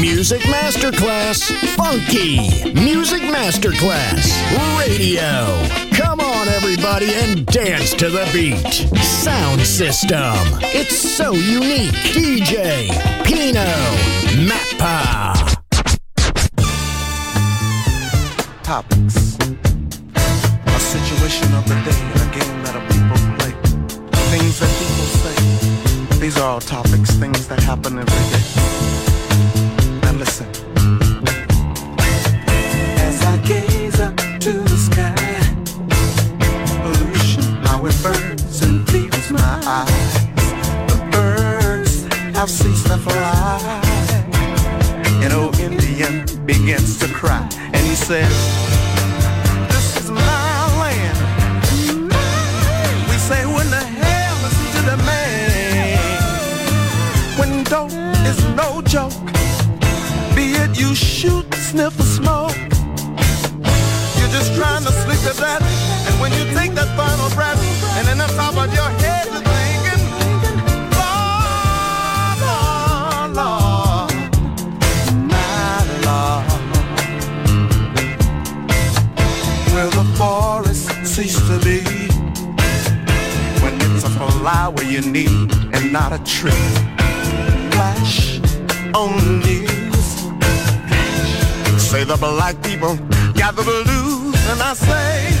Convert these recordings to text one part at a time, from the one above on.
Music Masterclass Funky. Music Masterclass Radio. Come on, everybody, and dance to the beat. Sound system. It's so unique. DJ Pino Mappa. topics. A situation of the day, a game that a people play. Things that people say. These are all topics, things that happen every day. Listen. As I gaze up to the sky, pollution, how it burns and leaves my eyes. The birds have ceased to fly. An old Indian begins to cry, and he says, This is my land. We say, When the hell to the man? When dope is no joke, you shoot, sniff, or smoke. You're just trying to sleep at that, and when you take that final breath, and in the top of your head, you're thinking, Lord, Lord, Lord my Lord. Will the forest cease to be when it's a flower you need and not a tree? Flash on the news. Say the black people got the blues, and I say,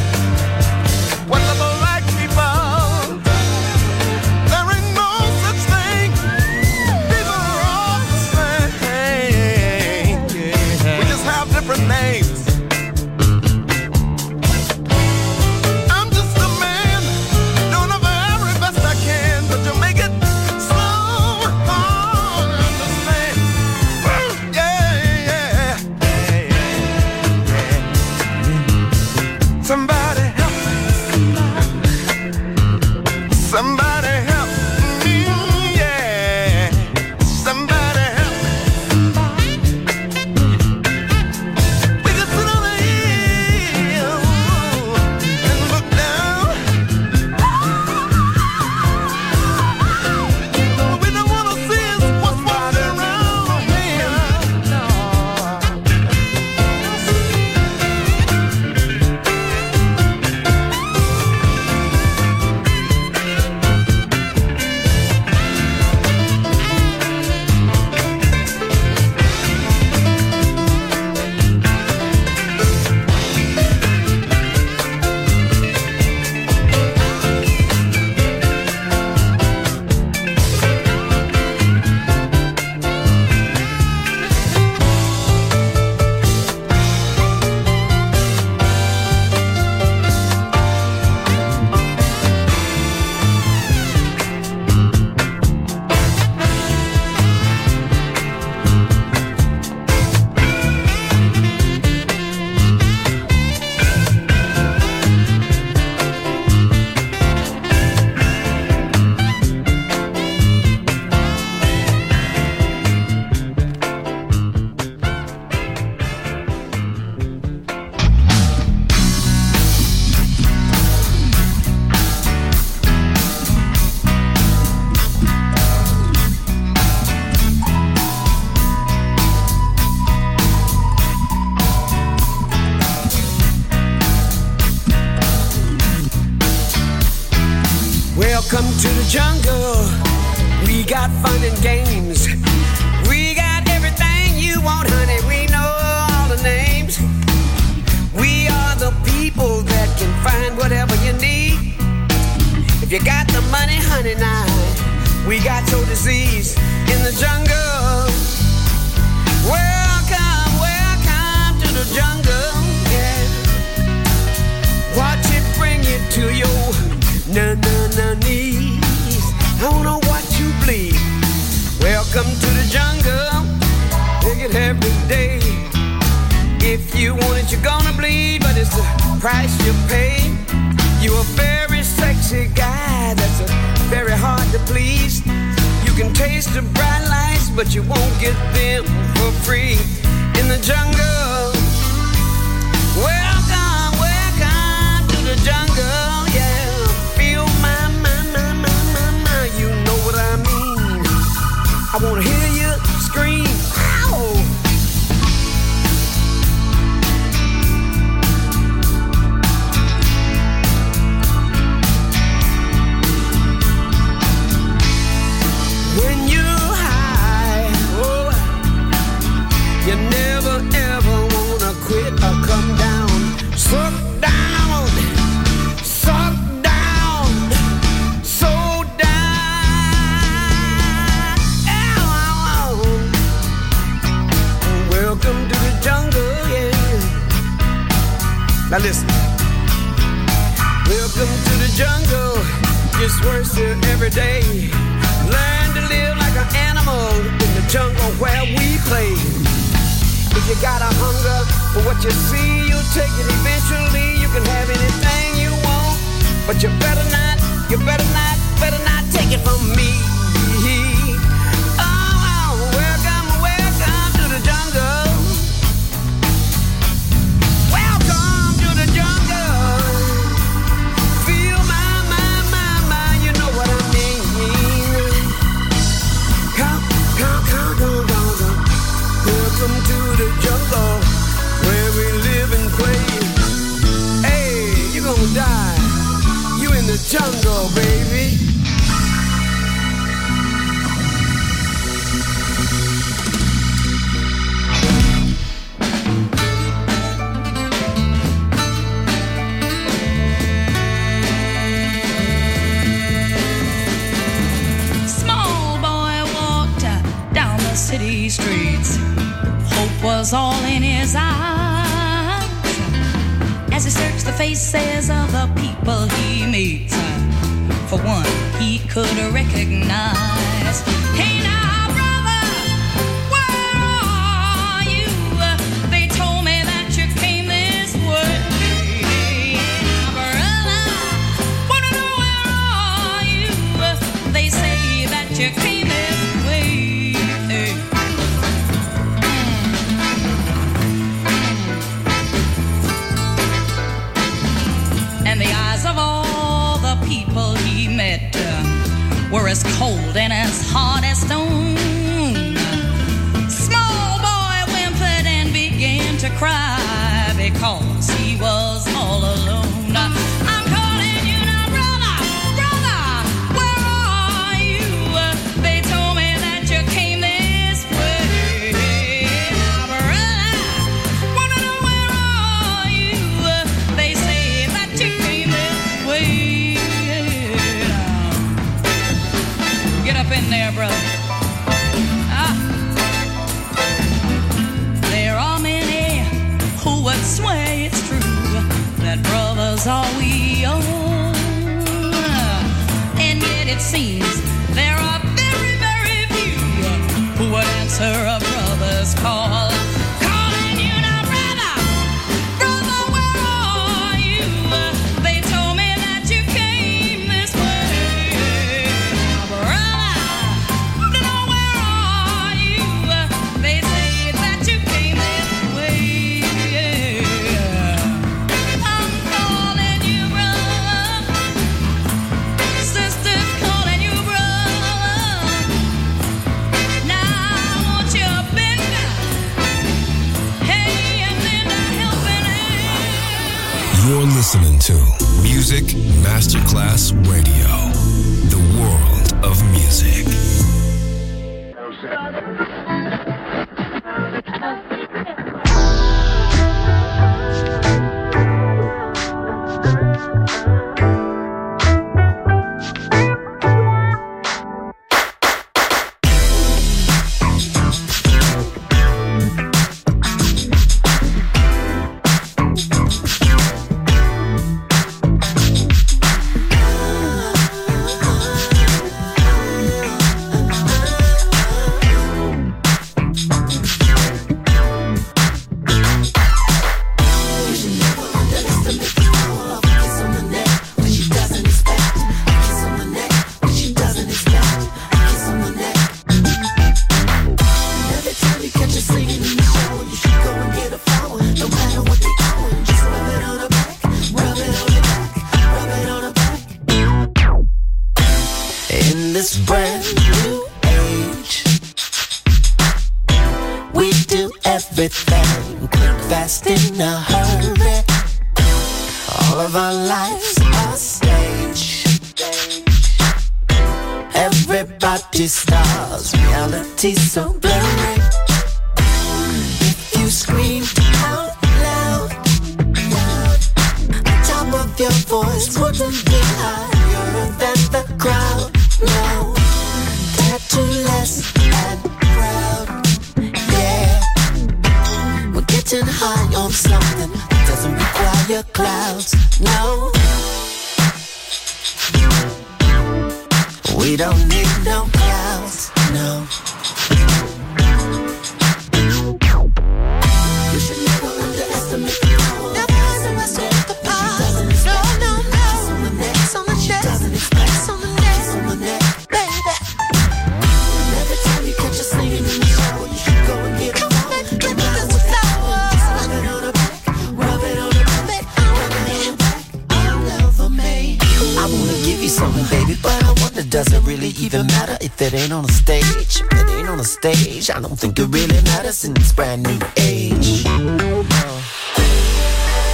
stage. I don't think it really matters in this brand new age.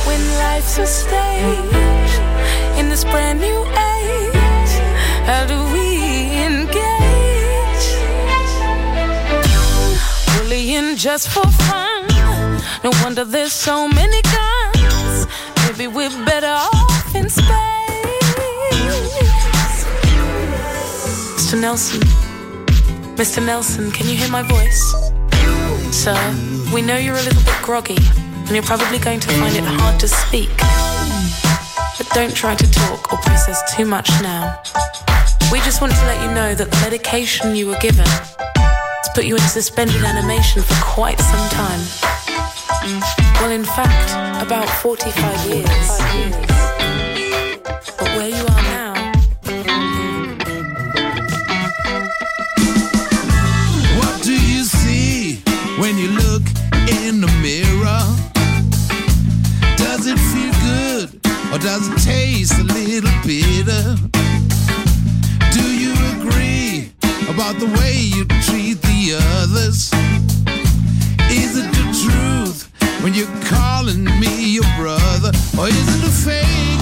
When life's a stage, in this brand new age, how do we engage? Bullying just for fun. No wonder there's so many guns. Maybe we're better off in space. Mr. Nelson. Mr. Nelson, can you hear my voice? Sir, we know you're a little bit groggy, and you're probably going to find it hard to speak. But don't try to talk or process too much now. We just want to let you know that the medication you were given has put you in suspended animation for quite some time. Well, in fact, about 45 years. Or does it taste a little bitter? Do you agree about the way you treat the others? Is it the truth when you're calling me your brother? Or is it a fake?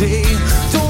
Yesterday, don't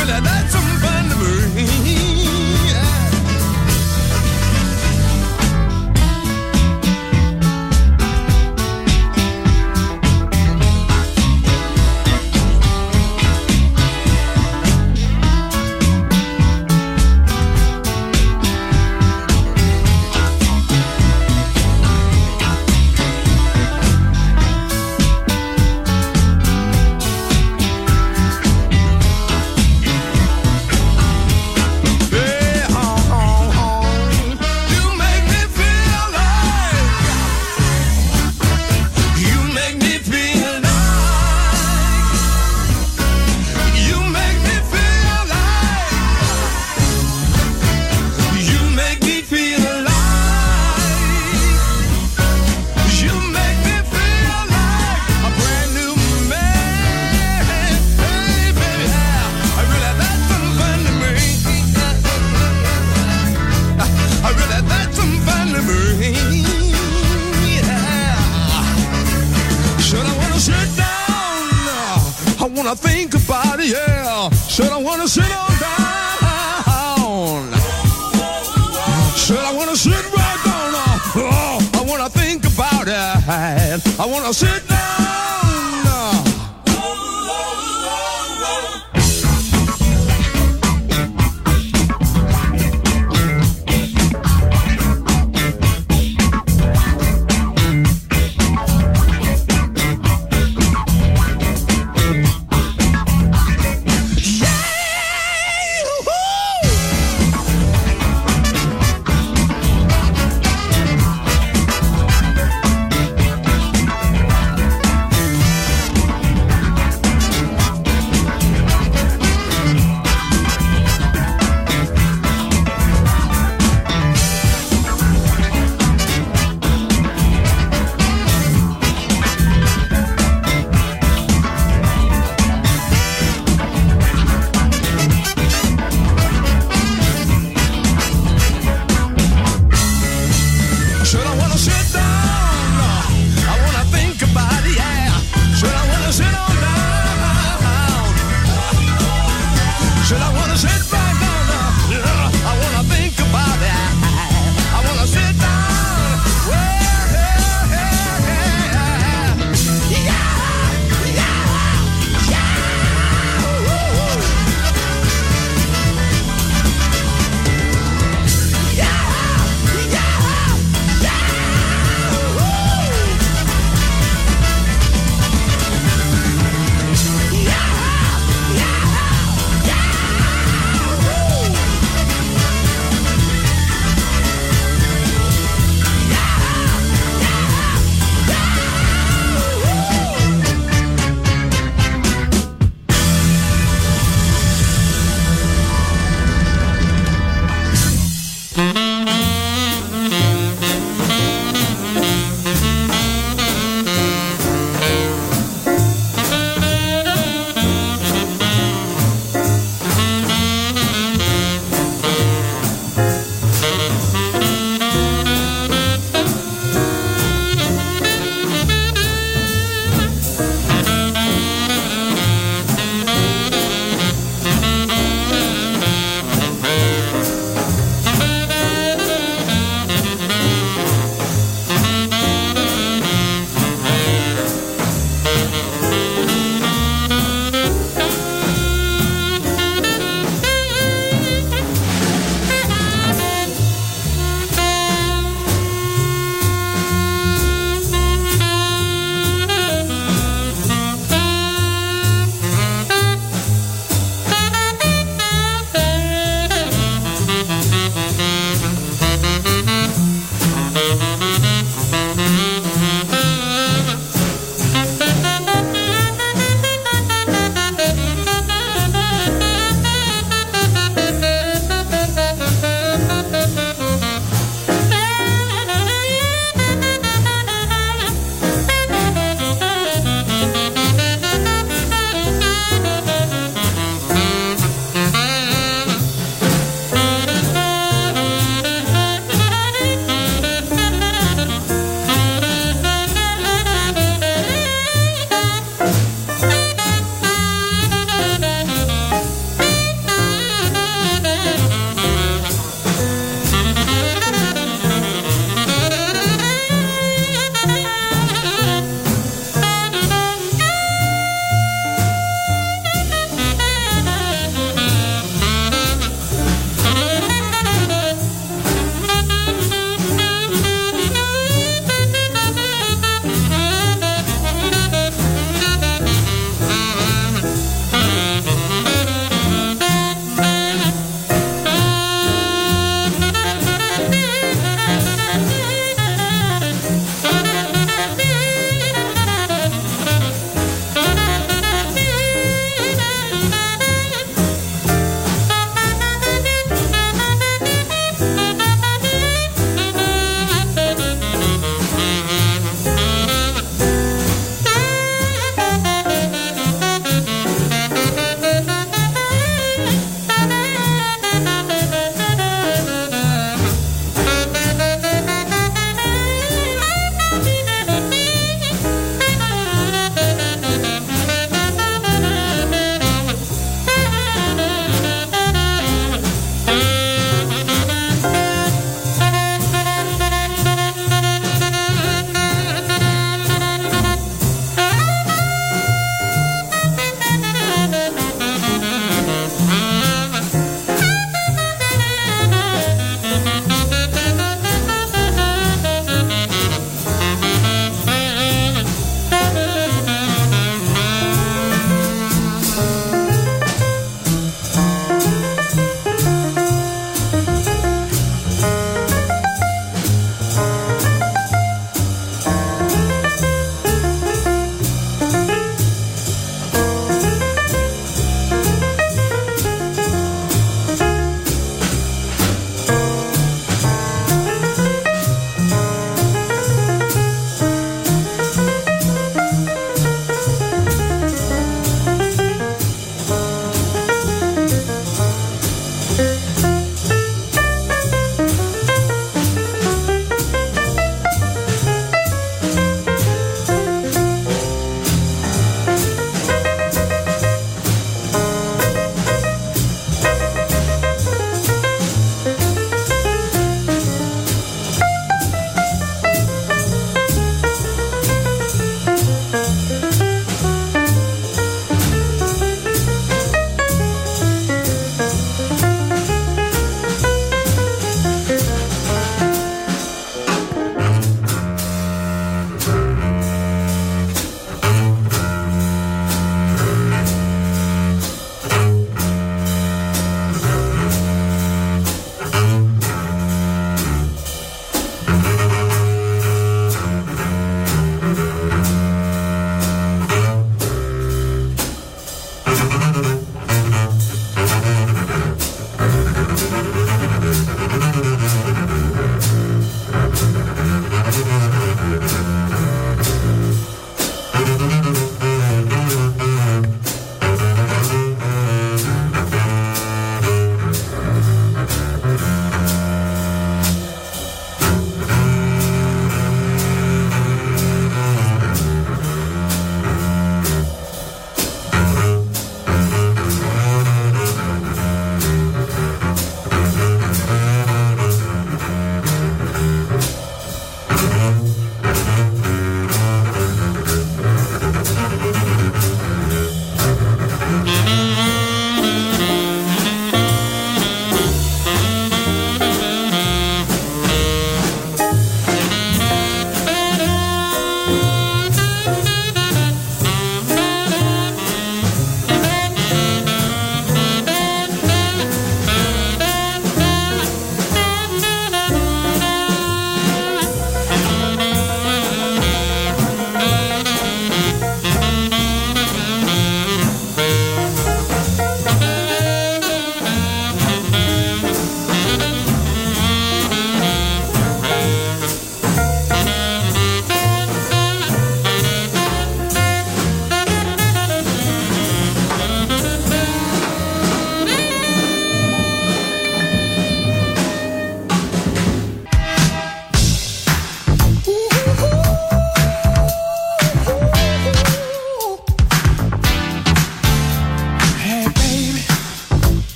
really that's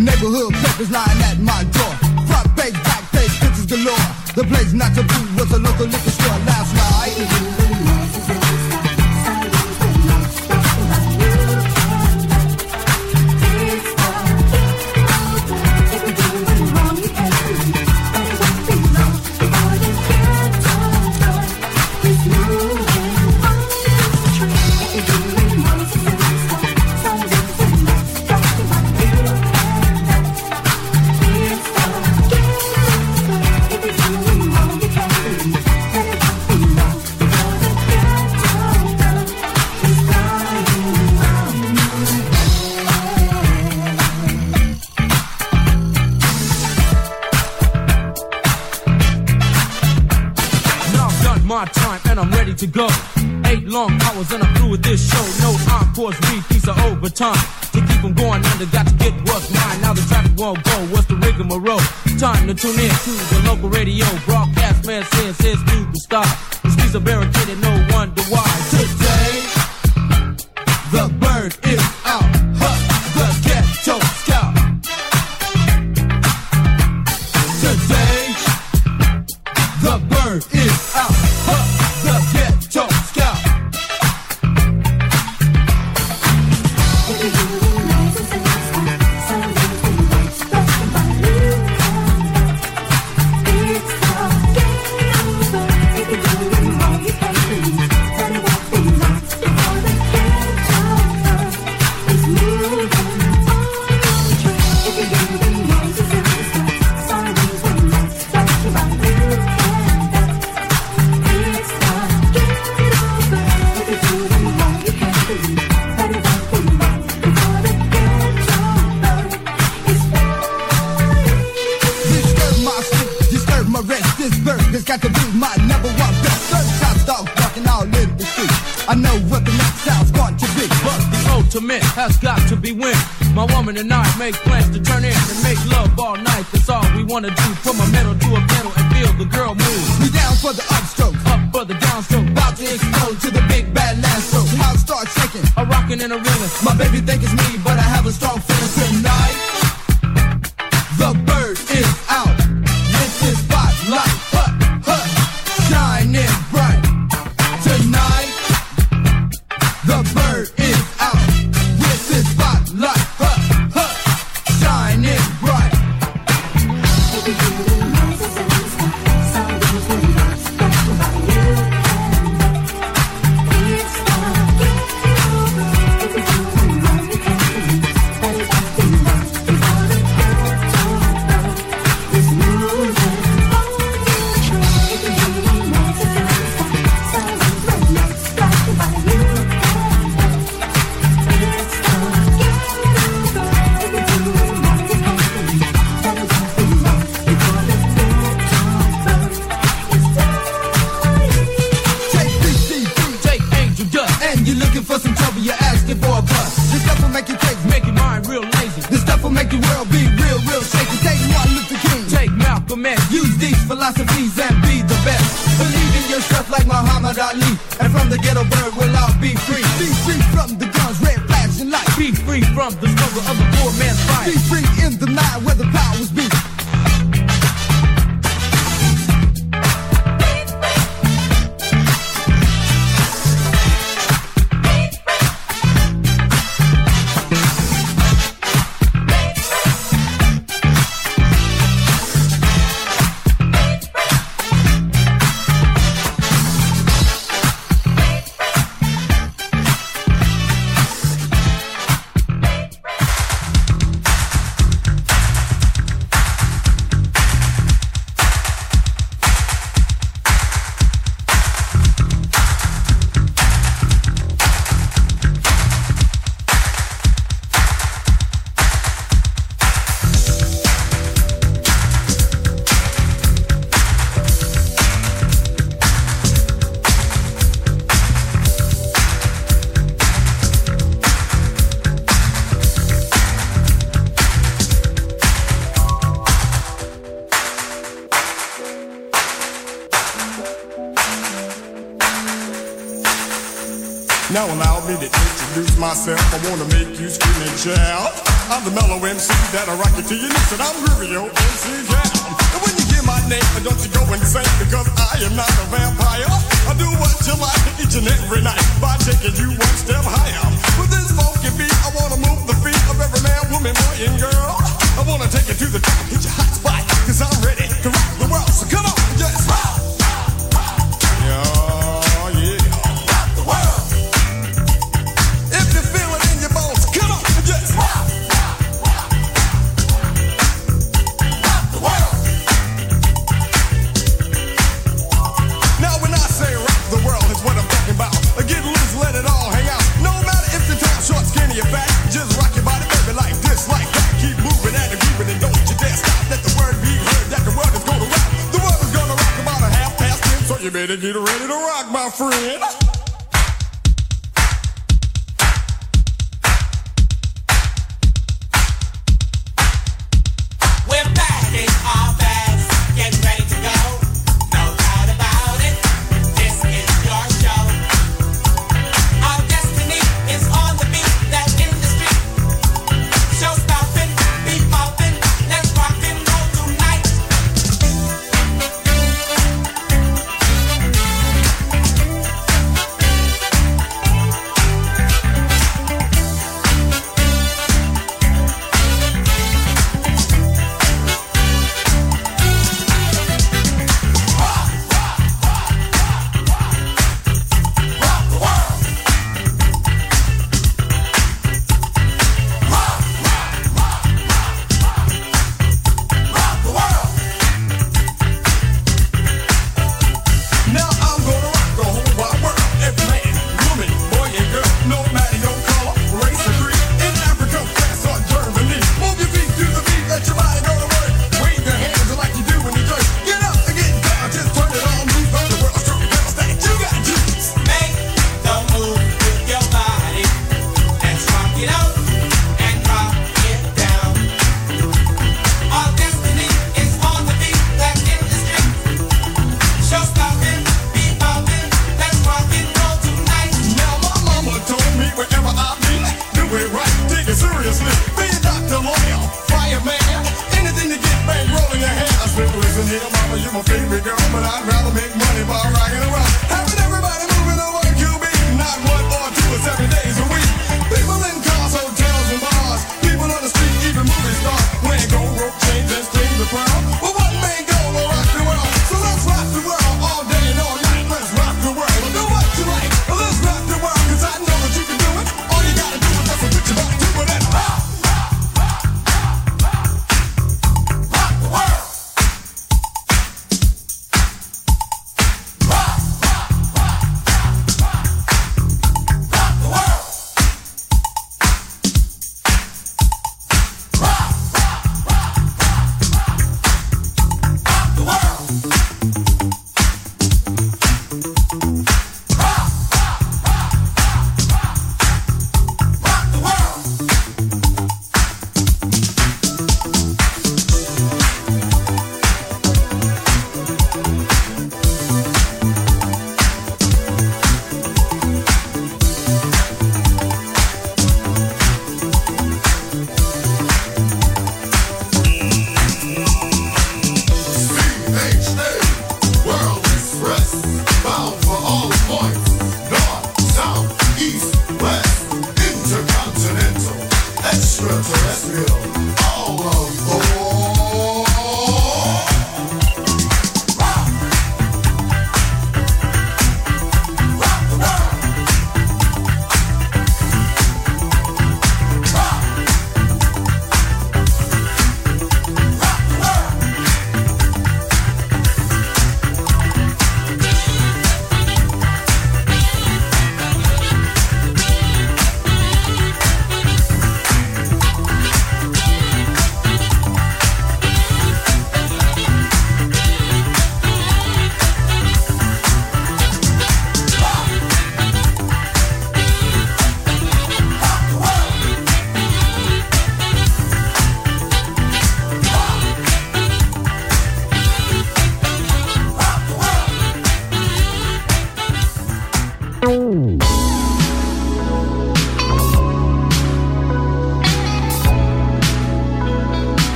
Neighborhood papers lying at my door. Front page, back page, pictures galore. The place not to be was a local liquor store last night. to go. Eight long hours and I'm through with this show. No encores, piece of overtime. To keep them going under, got to get what's mine. Now the traffic won't go, what's the rigmarole? Time to tune in to the local radio. Broadcast man says his people stop. The streets are barricaded, no 50 win. My woman and I make plans to turn in and make love all night. That's all we wanna do. From a metal to a metal and feel the girl move. We down for the upstroke, up for the downstroke. About to explode to the big bad last I'll start shaking, a rockin' and a reelin'. My baby think it's me, but I have a strong feeling better get ready to rock, my friend.